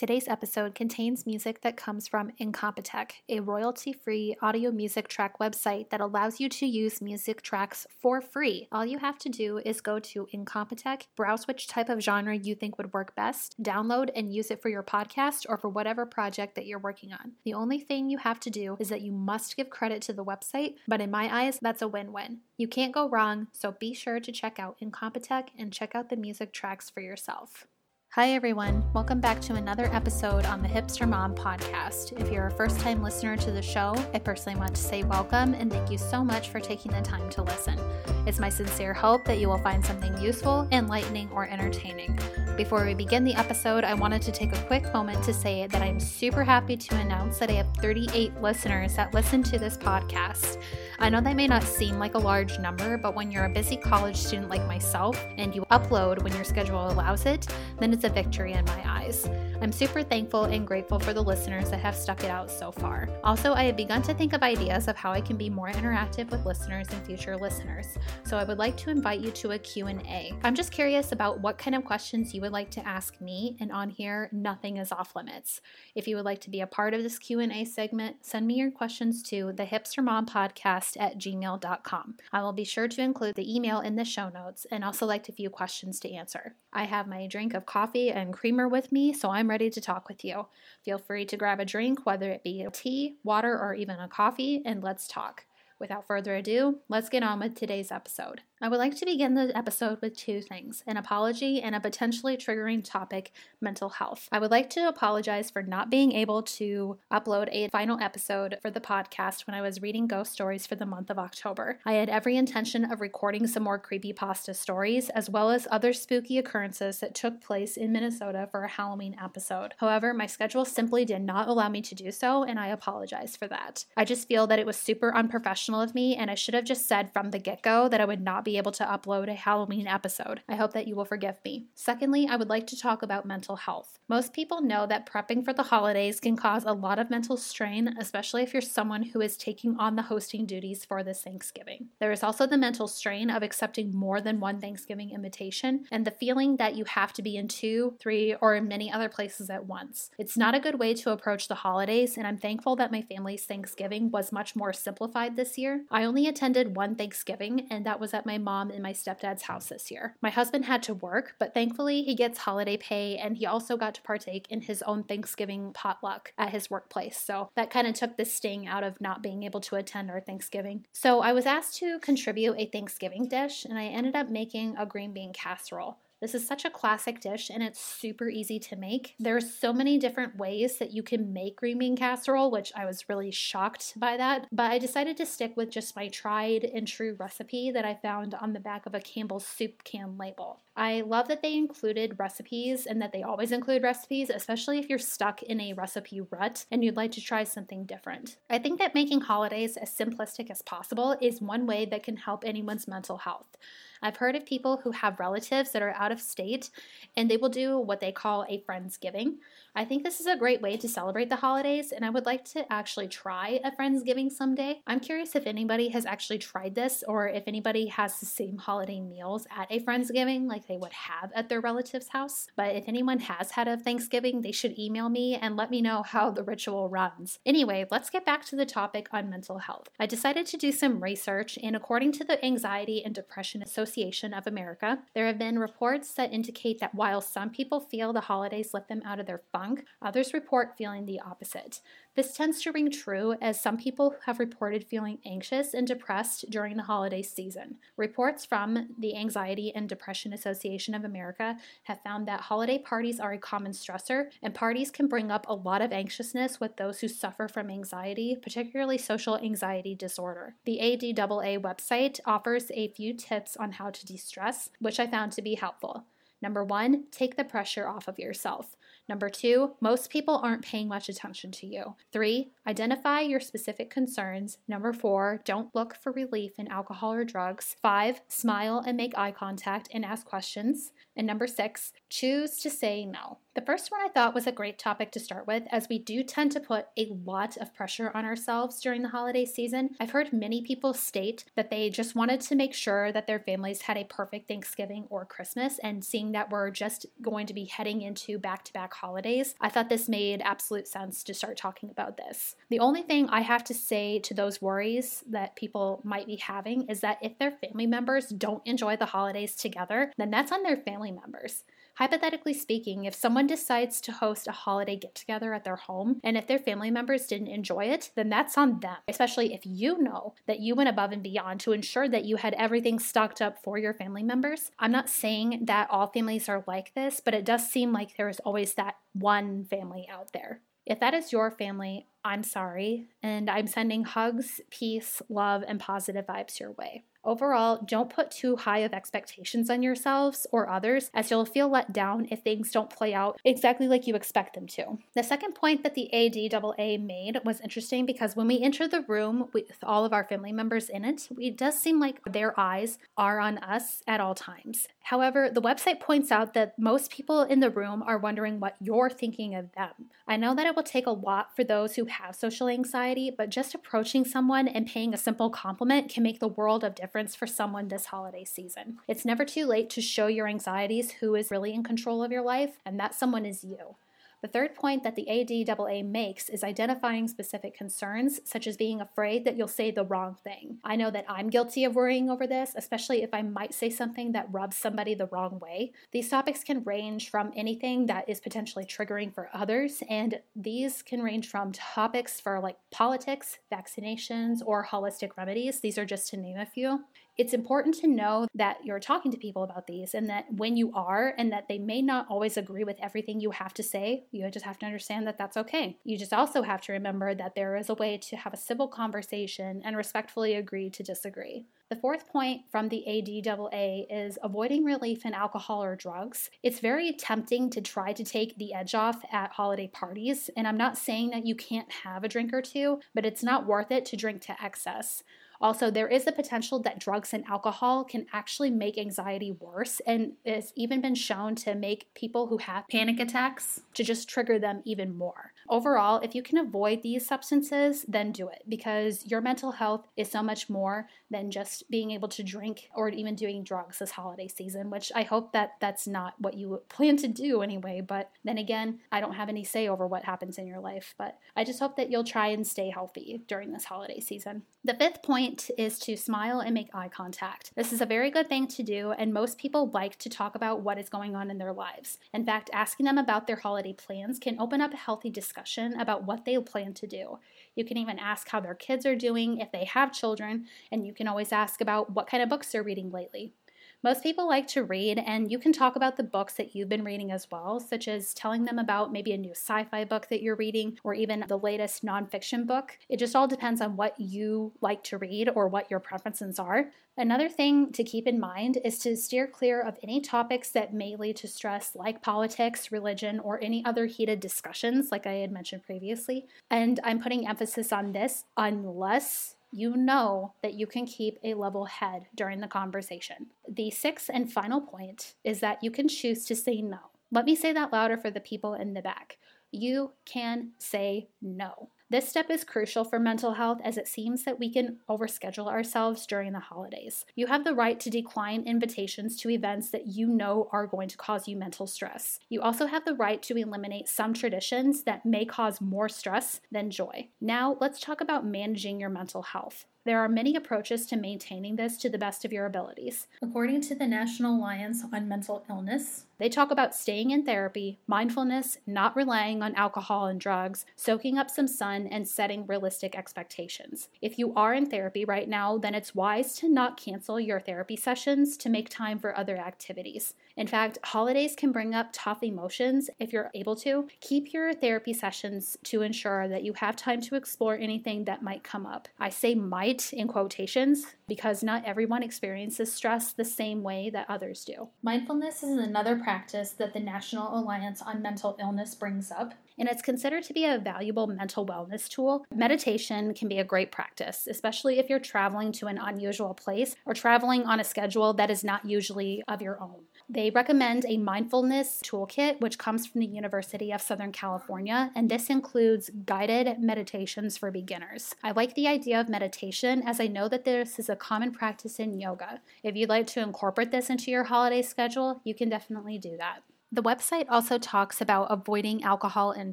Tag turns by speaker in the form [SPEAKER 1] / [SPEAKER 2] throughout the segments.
[SPEAKER 1] Today's episode contains music that comes from Incompetech, a royalty free audio music track website that allows you to use music tracks for free. All you have to do is go to Incompetech, browse which type of genre you think would work best, download and use it for your podcast or for whatever project that you're working on. The only thing you have to do is that you must give credit to the website, but in my eyes, that's a win win. You can't go wrong, so be sure to check out Incompetech and check out the music tracks for yourself. Hi, everyone. Welcome back to another episode on the Hipster Mom podcast. If you're a first time listener to the show, I personally want to say welcome and thank you so much for taking the time to listen. It's my sincere hope that you will find something useful, enlightening, or entertaining. Before we begin the episode, I wanted to take a quick moment to say that I'm super happy to announce that I have 38 listeners that listen to this podcast. I know that may not seem like a large number, but when you're a busy college student like myself and you upload when your schedule allows it, then it's a victory in my eyes. I'm super thankful and grateful for the listeners that have stuck it out so far. Also, I have begun to think of ideas of how I can be more interactive with listeners and future listeners. So I would like to invite you to a Q&A. I'm just curious about what kind of questions you would like to ask me, and on here, nothing is off limits. If you would like to be a part of this Q&A segment, send me your questions to the hipster mom podcast at gmail.com. I will be sure to include the email in the show notes and also select a few questions to answer. I have my drink of coffee and creamer with me, so I'm ready to talk with you. Feel free to grab a drink, whether it be tea, water, or even a coffee, and let's talk. Without further ado, let's get on with today's episode. I would like to begin the episode with two things an apology and a potentially triggering topic mental health. I would like to apologize for not being able to upload a final episode for the podcast when I was reading ghost stories for the month of October. I had every intention of recording some more creepy pasta stories as well as other spooky occurrences that took place in Minnesota for a Halloween episode. However, my schedule simply did not allow me to do so, and I apologize for that. I just feel that it was super unprofessional of me, and I should have just said from the get go that I would not be be able to upload a Halloween episode. I hope that you will forgive me. Secondly, I would like to talk about mental health. Most people know that prepping for the holidays can cause a lot of mental strain, especially if you're someone who is taking on the hosting duties for this Thanksgiving. There is also the mental strain of accepting more than one Thanksgiving invitation and the feeling that you have to be in two, three, or in many other places at once. It's not a good way to approach the holidays, and I'm thankful that my family's Thanksgiving was much more simplified this year. I only attended one Thanksgiving, and that was at my mom and my stepdad's house this year. My husband had to work, but thankfully he gets holiday pay and he also got to partake in his own Thanksgiving potluck at his workplace. So that kind of took the sting out of not being able to attend our Thanksgiving. So I was asked to contribute a Thanksgiving dish and I ended up making a green bean casserole. This is such a classic dish and it's super easy to make. There are so many different ways that you can make green bean casserole, which I was really shocked by that. But I decided to stick with just my tried and true recipe that I found on the back of a Campbell's soup can label. I love that they included recipes and that they always include recipes, especially if you're stuck in a recipe rut and you'd like to try something different. I think that making holidays as simplistic as possible is one way that can help anyone's mental health. I've heard of people who have relatives that are out of state and they will do what they call a Friendsgiving. I think this is a great way to celebrate the holidays, and I would like to actually try a Friendsgiving someday. I'm curious if anybody has actually tried this or if anybody has the same holiday meals at a Friendsgiving like they would have at their relative's house. But if anyone has had a Thanksgiving, they should email me and let me know how the ritual runs. Anyway, let's get back to the topic on mental health. I decided to do some research, and according to the Anxiety and Depression Association of America, there have been reports that indicate that while some people feel the holidays lift them out of their funk, others report feeling the opposite. This tends to ring true as some people have reported feeling anxious and depressed during the holiday season. Reports from the Anxiety and Depression Association of America have found that holiday parties are a common stressor, and parties can bring up a lot of anxiousness with those who suffer from anxiety, particularly social anxiety disorder. The ADAA website offers a few tips on how to de stress, which I found to be helpful. Number one, take the pressure off of yourself. Number two, most people aren't paying much attention to you. Three, identify your specific concerns. Number four, don't look for relief in alcohol or drugs. Five, smile and make eye contact and ask questions. And number six, choose to say no. The first one I thought was a great topic to start with, as we do tend to put a lot of pressure on ourselves during the holiday season. I've heard many people state that they just wanted to make sure that their families had a perfect Thanksgiving or Christmas, and seeing that we're just going to be heading into back to back holidays, I thought this made absolute sense to start talking about this. The only thing I have to say to those worries that people might be having is that if their family members don't enjoy the holidays together, then that's on their family members. Hypothetically speaking, if someone decides to host a holiday get together at their home, and if their family members didn't enjoy it, then that's on them, especially if you know that you went above and beyond to ensure that you had everything stocked up for your family members. I'm not saying that all families are like this, but it does seem like there is always that one family out there. If that is your family, I'm sorry, and I'm sending hugs, peace, love, and positive vibes your way. Overall, don't put too high of expectations on yourselves or others, as you'll feel let down if things don't play out exactly like you expect them to. The second point that the ADAA made was interesting because when we enter the room with all of our family members in it, it does seem like their eyes are on us at all times. However, the website points out that most people in the room are wondering what you're thinking of them. I know that it will take a lot for those who have social anxiety, but just approaching someone and paying a simple compliment can make the world of difference difference for someone this holiday season. It's never too late to show your anxieties who is really in control of your life, and that someone is you. The third point that the ADAA makes is identifying specific concerns, such as being afraid that you'll say the wrong thing. I know that I'm guilty of worrying over this, especially if I might say something that rubs somebody the wrong way. These topics can range from anything that is potentially triggering for others, and these can range from topics for like politics, vaccinations, or holistic remedies. These are just to name a few it's important to know that you're talking to people about these and that when you are and that they may not always agree with everything you have to say, you just have to understand that that's okay. You just also have to remember that there is a way to have a civil conversation and respectfully agree to disagree. The fourth point from the ADAA is avoiding relief in alcohol or drugs. It's very tempting to try to take the edge off at holiday parties, and I'm not saying that you can't have a drink or two, but it's not worth it to drink to excess. Also, there is the potential that drugs and alcohol can actually make anxiety worse, and it's even been shown to make people who have panic attacks to just trigger them even more. Overall, if you can avoid these substances, then do it because your mental health is so much more than just being able to drink or even doing drugs this holiday season, which I hope that that's not what you plan to do anyway. But then again, I don't have any say over what happens in your life, but I just hope that you'll try and stay healthy during this holiday season. The fifth point is to smile and make eye contact. This is a very good thing to do, and most people like to talk about what is going on in their lives. In fact, asking them about their holiday plans can open up a healthy discussion about what they plan to do. You can even ask how their kids are doing if they have children, and you can always ask about what kind of books they're reading lately. Most people like to read, and you can talk about the books that you've been reading as well, such as telling them about maybe a new sci fi book that you're reading or even the latest nonfiction book. It just all depends on what you like to read or what your preferences are. Another thing to keep in mind is to steer clear of any topics that may lead to stress, like politics, religion, or any other heated discussions, like I had mentioned previously. And I'm putting emphasis on this unless you know that you can keep a level head during the conversation. The sixth and final point is that you can choose to say no. Let me say that louder for the people in the back. You can say no. This step is crucial for mental health as it seems that we can overschedule ourselves during the holidays. You have the right to decline invitations to events that you know are going to cause you mental stress. You also have the right to eliminate some traditions that may cause more stress than joy. Now, let's talk about managing your mental health. There are many approaches to maintaining this to the best of your abilities. According to the National Alliance on Mental Illness, they talk about staying in therapy, mindfulness, not relying on alcohol and drugs, soaking up some sun, and setting realistic expectations. If you are in therapy right now, then it's wise to not cancel your therapy sessions to make time for other activities. In fact, holidays can bring up tough emotions. If you're able to, keep your therapy sessions to ensure that you have time to explore anything that might come up. I say might in quotations because not everyone experiences stress the same way that others do. Mindfulness is another practice that the National Alliance on Mental Illness brings up and it's considered to be a valuable mental wellness tool. Meditation can be a great practice, especially if you're traveling to an unusual place or traveling on a schedule that is not usually of your own. They recommend a mindfulness toolkit, which comes from the University of Southern California, and this includes guided meditations for beginners. I like the idea of meditation as I know that this is a common practice in yoga. If you'd like to incorporate this into your holiday schedule, you can definitely do that. The website also talks about avoiding alcohol and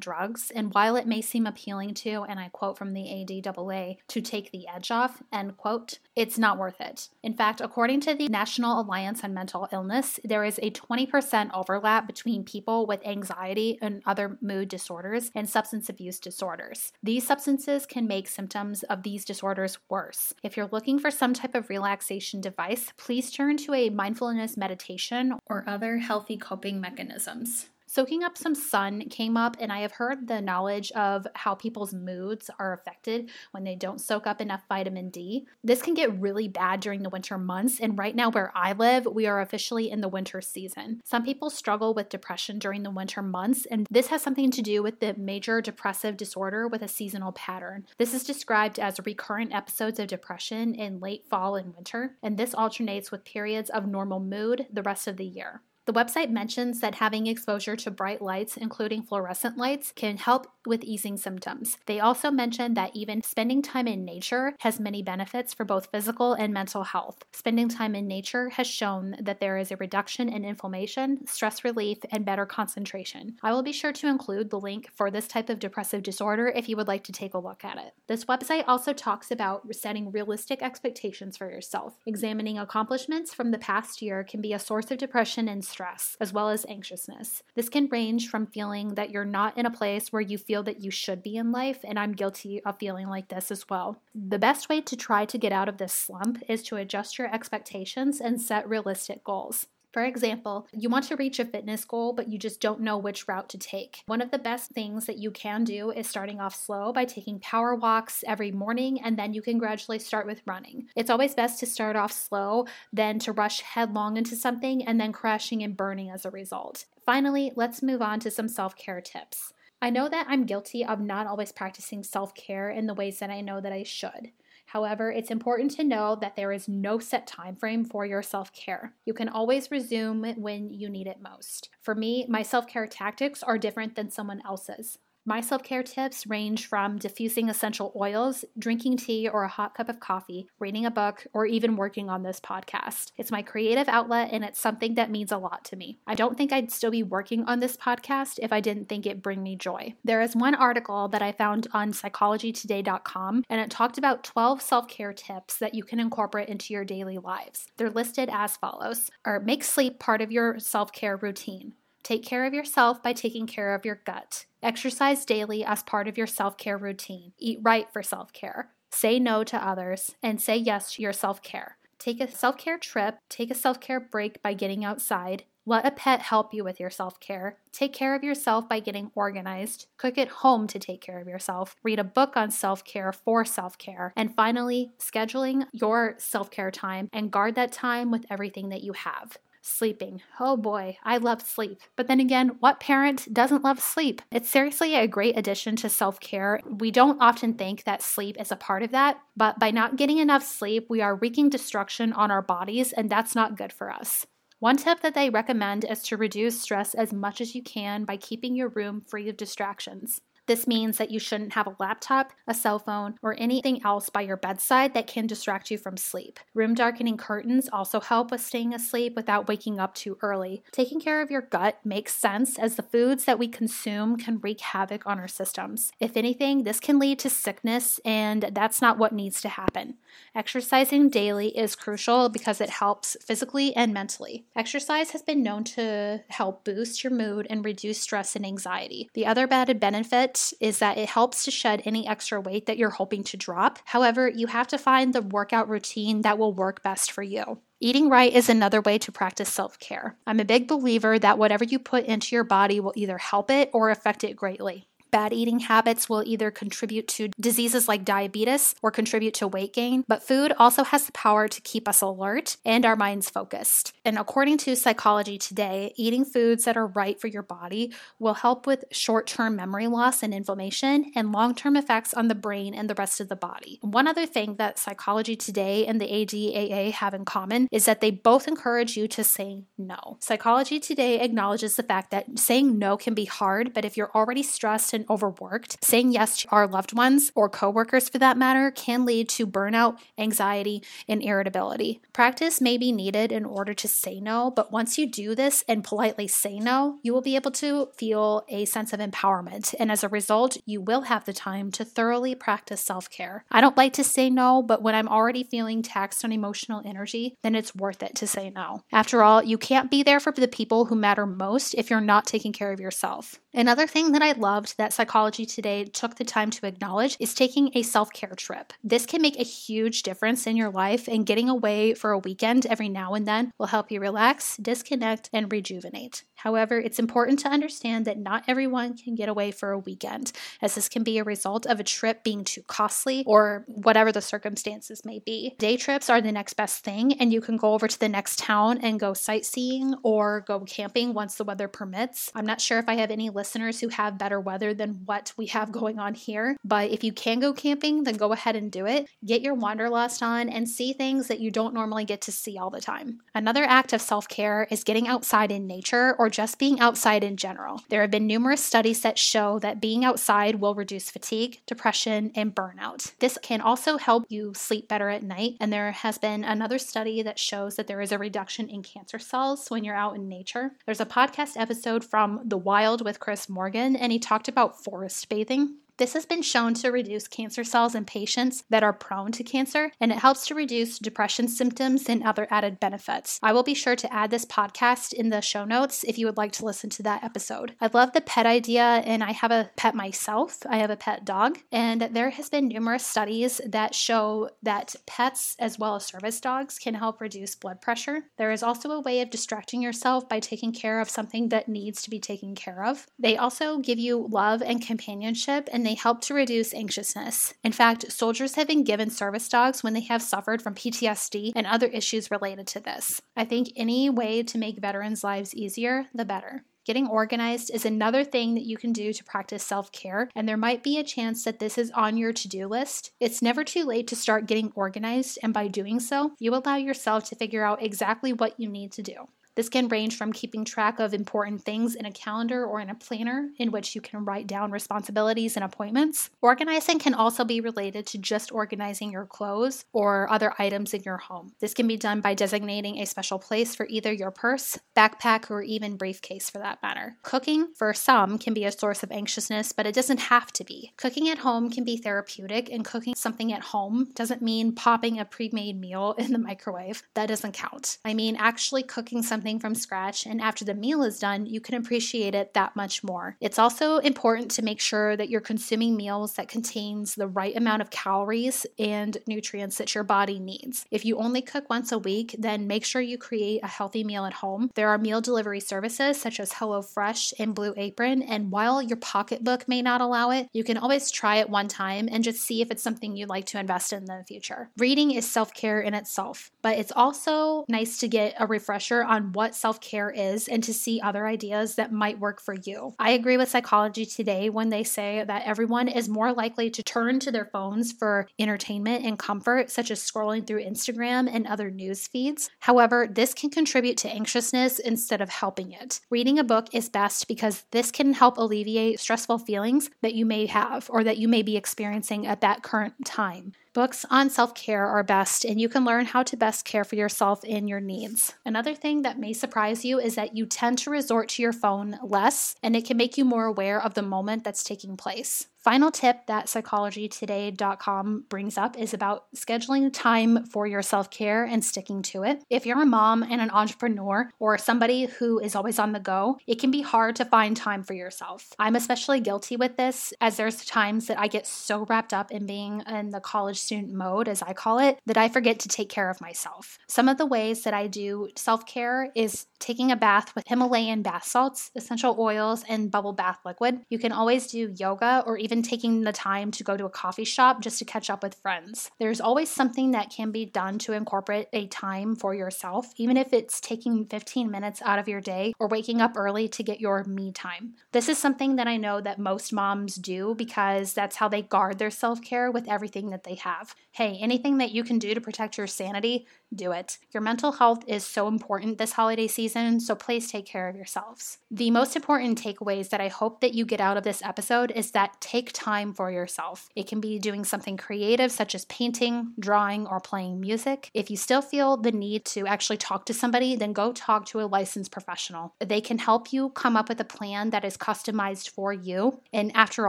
[SPEAKER 1] drugs, and while it may seem appealing to, and I quote from the ADAA, to take the edge off, end quote, it's not worth it. In fact, according to the National Alliance on Mental Illness, there is a 20% overlap between people with anxiety and other mood disorders and substance abuse disorders. These substances can make symptoms of these disorders worse. If you're looking for some type of relaxation device, please turn to a mindfulness meditation or other healthy coping mechanism mechanisms. Soaking up some sun came up, and I have heard the knowledge of how people's moods are affected when they don't soak up enough vitamin D. This can get really bad during the winter months, and right now, where I live, we are officially in the winter season. Some people struggle with depression during the winter months, and this has something to do with the major depressive disorder with a seasonal pattern. This is described as recurrent episodes of depression in late fall and winter, and this alternates with periods of normal mood the rest of the year. The website mentions that having exposure to bright lights, including fluorescent lights, can help with easing symptoms. They also mention that even spending time in nature has many benefits for both physical and mental health. Spending time in nature has shown that there is a reduction in inflammation, stress relief, and better concentration. I will be sure to include the link for this type of depressive disorder if you would like to take a look at it. This website also talks about setting realistic expectations for yourself. Examining accomplishments from the past year can be a source of depression and stress stress, as well as anxiousness. This can range from feeling that you're not in a place where you feel that you should be in life, and I'm guilty of feeling like this as well. The best way to try to get out of this slump is to adjust your expectations and set realistic goals. For example, you want to reach a fitness goal, but you just don't know which route to take. One of the best things that you can do is starting off slow by taking power walks every morning, and then you can gradually start with running. It's always best to start off slow than to rush headlong into something and then crashing and burning as a result. Finally, let's move on to some self care tips. I know that I'm guilty of not always practicing self care in the ways that I know that I should. However, it's important to know that there is no set time frame for your self-care. You can always resume when you need it most. For me, my self-care tactics are different than someone else's. My self care tips range from diffusing essential oils, drinking tea or a hot cup of coffee, reading a book, or even working on this podcast. It's my creative outlet and it's something that means a lot to me. I don't think I'd still be working on this podcast if I didn't think it bring me joy. There is one article that I found on psychologytoday.com and it talked about 12 self care tips that you can incorporate into your daily lives. They're listed as follows or make sleep part of your self care routine. Take care of yourself by taking care of your gut. Exercise daily as part of your self care routine. Eat right for self care. Say no to others and say yes to your self care. Take a self care trip. Take a self care break by getting outside. Let a pet help you with your self care. Take care of yourself by getting organized. Cook at home to take care of yourself. Read a book on self care for self care. And finally, scheduling your self care time and guard that time with everything that you have. Sleeping. Oh boy, I love sleep. But then again, what parent doesn't love sleep? It's seriously a great addition to self care. We don't often think that sleep is a part of that, but by not getting enough sleep, we are wreaking destruction on our bodies, and that's not good for us. One tip that they recommend is to reduce stress as much as you can by keeping your room free of distractions. This means that you shouldn't have a laptop, a cell phone, or anything else by your bedside that can distract you from sleep. Room darkening curtains also help with staying asleep without waking up too early. Taking care of your gut makes sense as the foods that we consume can wreak havoc on our systems. If anything, this can lead to sickness, and that's not what needs to happen. Exercising daily is crucial because it helps physically and mentally. Exercise has been known to help boost your mood and reduce stress and anxiety. The other added benefit is that it helps to shed any extra weight that you're hoping to drop. However, you have to find the workout routine that will work best for you. Eating right is another way to practice self care. I'm a big believer that whatever you put into your body will either help it or affect it greatly. Bad eating habits will either contribute to diseases like diabetes or contribute to weight gain, but food also has the power to keep us alert and our minds focused. And according to Psychology Today, eating foods that are right for your body will help with short term memory loss and inflammation and long term effects on the brain and the rest of the body. One other thing that Psychology Today and the ADAA have in common is that they both encourage you to say no. Psychology Today acknowledges the fact that saying no can be hard, but if you're already stressed and overworked, saying yes to our loved ones or coworkers for that matter can lead to burnout, anxiety, and irritability. Practice may be needed in order to say no, but once you do this and politely say no, you will be able to feel a sense of empowerment. And as a result, you will have the time to thoroughly practice self care. I don't like to say no, but when I'm already feeling taxed on emotional energy, then it's worth it to say no. After all, you can't be there for the people who matter most if you're not taking care of yourself. Another thing that I loved that Psychology Today took the time to acknowledge is taking a self care trip. This can make a huge difference in your life, and getting away for a weekend every now and then will help you relax, disconnect, and rejuvenate. However, it's important to understand that not everyone can get away for a weekend, as this can be a result of a trip being too costly or whatever the circumstances may be. Day trips are the next best thing, and you can go over to the next town and go sightseeing or go camping once the weather permits. I'm not sure if I have any listeners who have better weather than what we have going on here, but if you can go camping, then go ahead and do it. Get your wanderlust on and see things that you don't normally get to see all the time. Another act of self care is getting outside in nature or just being outside in general. There have been numerous studies that show that being outside will reduce fatigue, depression, and burnout. This can also help you sleep better at night, and there has been another study that shows that there is a reduction in cancer cells when you're out in nature. There's a podcast episode from The Wild with Chris Morgan, and he talked about forest bathing. This has been shown to reduce cancer cells in patients that are prone to cancer, and it helps to reduce depression symptoms and other added benefits. I will be sure to add this podcast in the show notes if you would like to listen to that episode. I love the pet idea, and I have a pet myself. I have a pet dog, and there has been numerous studies that show that pets as well as service dogs can help reduce blood pressure. There is also a way of distracting yourself by taking care of something that needs to be taken care of. They also give you love and companionship, and they help to reduce anxiousness. In fact, soldiers have been given service dogs when they have suffered from PTSD and other issues related to this. I think any way to make veterans' lives easier, the better. Getting organized is another thing that you can do to practice self care, and there might be a chance that this is on your to do list. It's never too late to start getting organized, and by doing so, you allow yourself to figure out exactly what you need to do. This can range from keeping track of important things in a calendar or in a planner in which you can write down responsibilities and appointments. Organizing can also be related to just organizing your clothes or other items in your home. This can be done by designating a special place for either your purse, backpack, or even briefcase for that matter. Cooking, for some, can be a source of anxiousness, but it doesn't have to be. Cooking at home can be therapeutic, and cooking something at home doesn't mean popping a pre made meal in the microwave. That doesn't count. I mean, actually cooking something something from scratch, and after the meal is done, you can appreciate it that much more. It's also important to make sure that you're consuming meals that contains the right amount of calories and nutrients that your body needs. If you only cook once a week, then make sure you create a healthy meal at home. There are meal delivery services such as HelloFresh and Blue Apron, and while your pocketbook may not allow it, you can always try it one time and just see if it's something you'd like to invest in in the future. Reading is self-care in itself, but it's also nice to get a refresher on what self care is and to see other ideas that might work for you. I agree with Psychology Today when they say that everyone is more likely to turn to their phones for entertainment and comfort, such as scrolling through Instagram and other news feeds. However, this can contribute to anxiousness instead of helping it. Reading a book is best because this can help alleviate stressful feelings that you may have or that you may be experiencing at that current time. Books on self care are best, and you can learn how to best care for yourself and your needs. Another thing that may surprise you is that you tend to resort to your phone less, and it can make you more aware of the moment that's taking place. Final tip that psychologytoday.com brings up is about scheduling time for your self care and sticking to it. If you're a mom and an entrepreneur or somebody who is always on the go, it can be hard to find time for yourself. I'm especially guilty with this as there's times that I get so wrapped up in being in the college student mode, as I call it, that I forget to take care of myself. Some of the ways that I do self care is taking a bath with Himalayan bath salts, essential oils, and bubble bath liquid. You can always do yoga or even taking the time to go to a coffee shop just to catch up with friends. There's always something that can be done to incorporate a time for yourself, even if it's taking 15 minutes out of your day or waking up early to get your me time. This is something that I know that most moms do because that's how they guard their self care with everything that they have. Hey, anything that you can do to protect your sanity, do it. Your mental health is so important this holiday season, so please take care of yourselves. The most important takeaways that I hope that you get out of this episode is that take time for yourself. It can be doing something creative, such as painting, drawing, or playing music. If you still feel the need to actually talk to somebody, then go talk to a licensed professional. They can help you come up with a plan that is customized for you. And after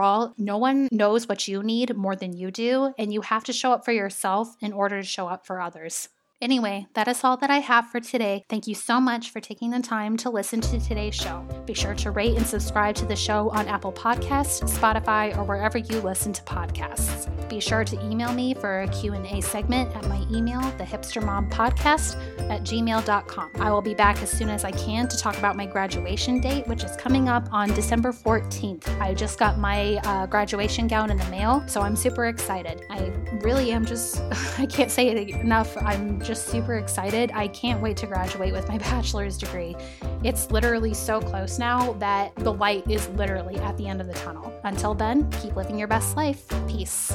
[SPEAKER 1] all, no one knows what you need more than you do, and you have to show up for yourself in order to show up for others. Anyway, that is all that I have for today. Thank you so much for taking the time to listen to today's show. Be sure to rate and subscribe to the show on Apple Podcasts, Spotify, or wherever you listen to podcasts. Be sure to email me for a Q&A segment at my email, thehipstermompodcast at gmail.com. I will be back as soon as I can to talk about my graduation date, which is coming up on December 14th. I just got my uh, graduation gown in the mail, so I'm super excited. I really am just, I can't say it enough. I'm just super excited. I can't wait to graduate with my bachelor's degree. It's literally so close now that the light is literally at the end of the tunnel. Until then, keep living your best life. Peace.